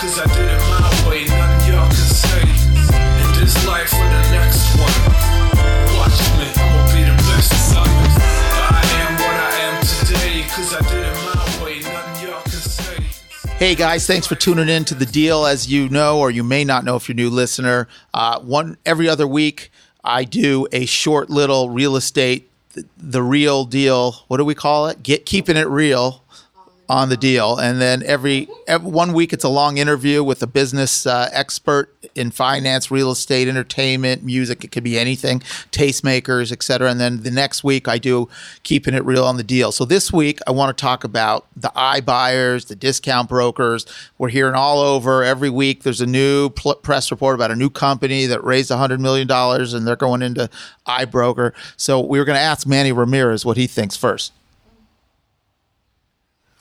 cause I did it my way. Nothing y'all can say. In this life or the next one. Watch me, I'ma be the best of. I am what I am today, cause I did it my way. Nothing y'all can say. Hey guys, thanks for tuning in to the deal. As you know, or you may not know if you're a new listener, uh, one every other week I do a short little real estate, the, the real deal. What do we call it? Get keeping it real on the deal, and then every, every one week it's a long interview with a business uh, expert in finance, real estate, entertainment, music. It could be anything, tastemakers, etc. And then the next week I do keeping it real on the deal. So this week I want to talk about the iBuyers, the discount brokers. We're hearing all over every week. There's a new pl- press report about a new company that raised $100 million and they're going into iBroker. So we were going to ask Manny Ramirez what he thinks first.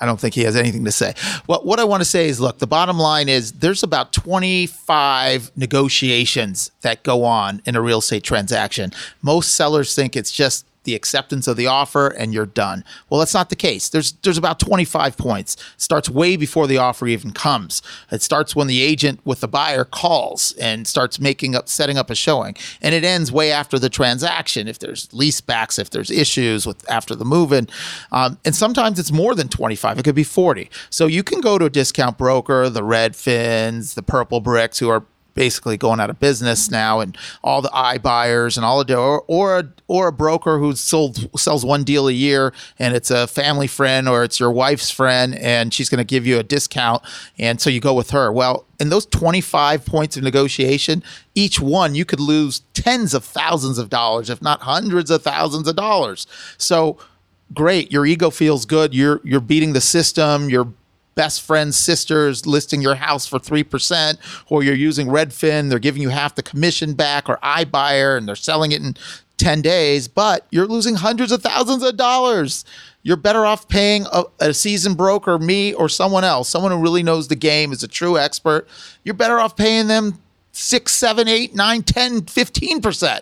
I don't think he has anything to say. What what I want to say is, look, the bottom line is there's about 25 negotiations that go on in a real estate transaction. Most sellers think it's just the acceptance of the offer and you're done. Well, that's not the case. There's there's about 25 points. It starts way before the offer even comes. It starts when the agent with the buyer calls and starts making up setting up a showing. And it ends way after the transaction if there's lease backs, if there's issues with after the move in. Um, and sometimes it's more than 25. It could be 40. So you can go to a discount broker, the Redfins, the Purplebricks who are basically going out of business now, and all the iBuyers and all the or or a, or a broker who sold sells one deal a year, and it's a family friend or it's your wife's friend, and she's going to give you a discount, and so you go with her. Well, in those 25 points of negotiation, each one you could lose tens of thousands of dollars, if not hundreds of thousands of dollars. So great, your ego feels good. You're you're beating the system. You're best friend's sisters listing your house for 3%, or you're using Redfin, they're giving you half the commission back, or iBuyer, and they're selling it in 10 days, but you're losing hundreds of thousands of dollars. You're better off paying a, a seasoned broker, me, or someone else, someone who really knows the game, is a true expert. You're better off paying them six, seven, eight, nine, 10, 15%.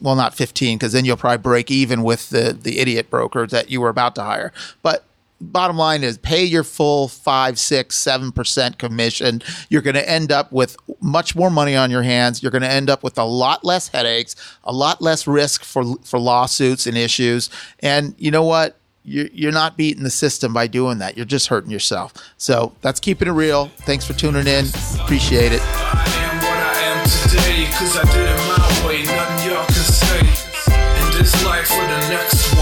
Well, not 15, because then you'll probably break even with the, the idiot broker that you were about to hire. But bottom line is pay your full five, six, seven percent commission. You're going to end up with much more money on your hands. You're going to end up with a lot less headaches, a lot less risk for for lawsuits and issues. And you know what? You're, you're not beating the system by doing that. You're just hurting yourself. So that's keeping it real. Thanks for tuning in. Appreciate it. I am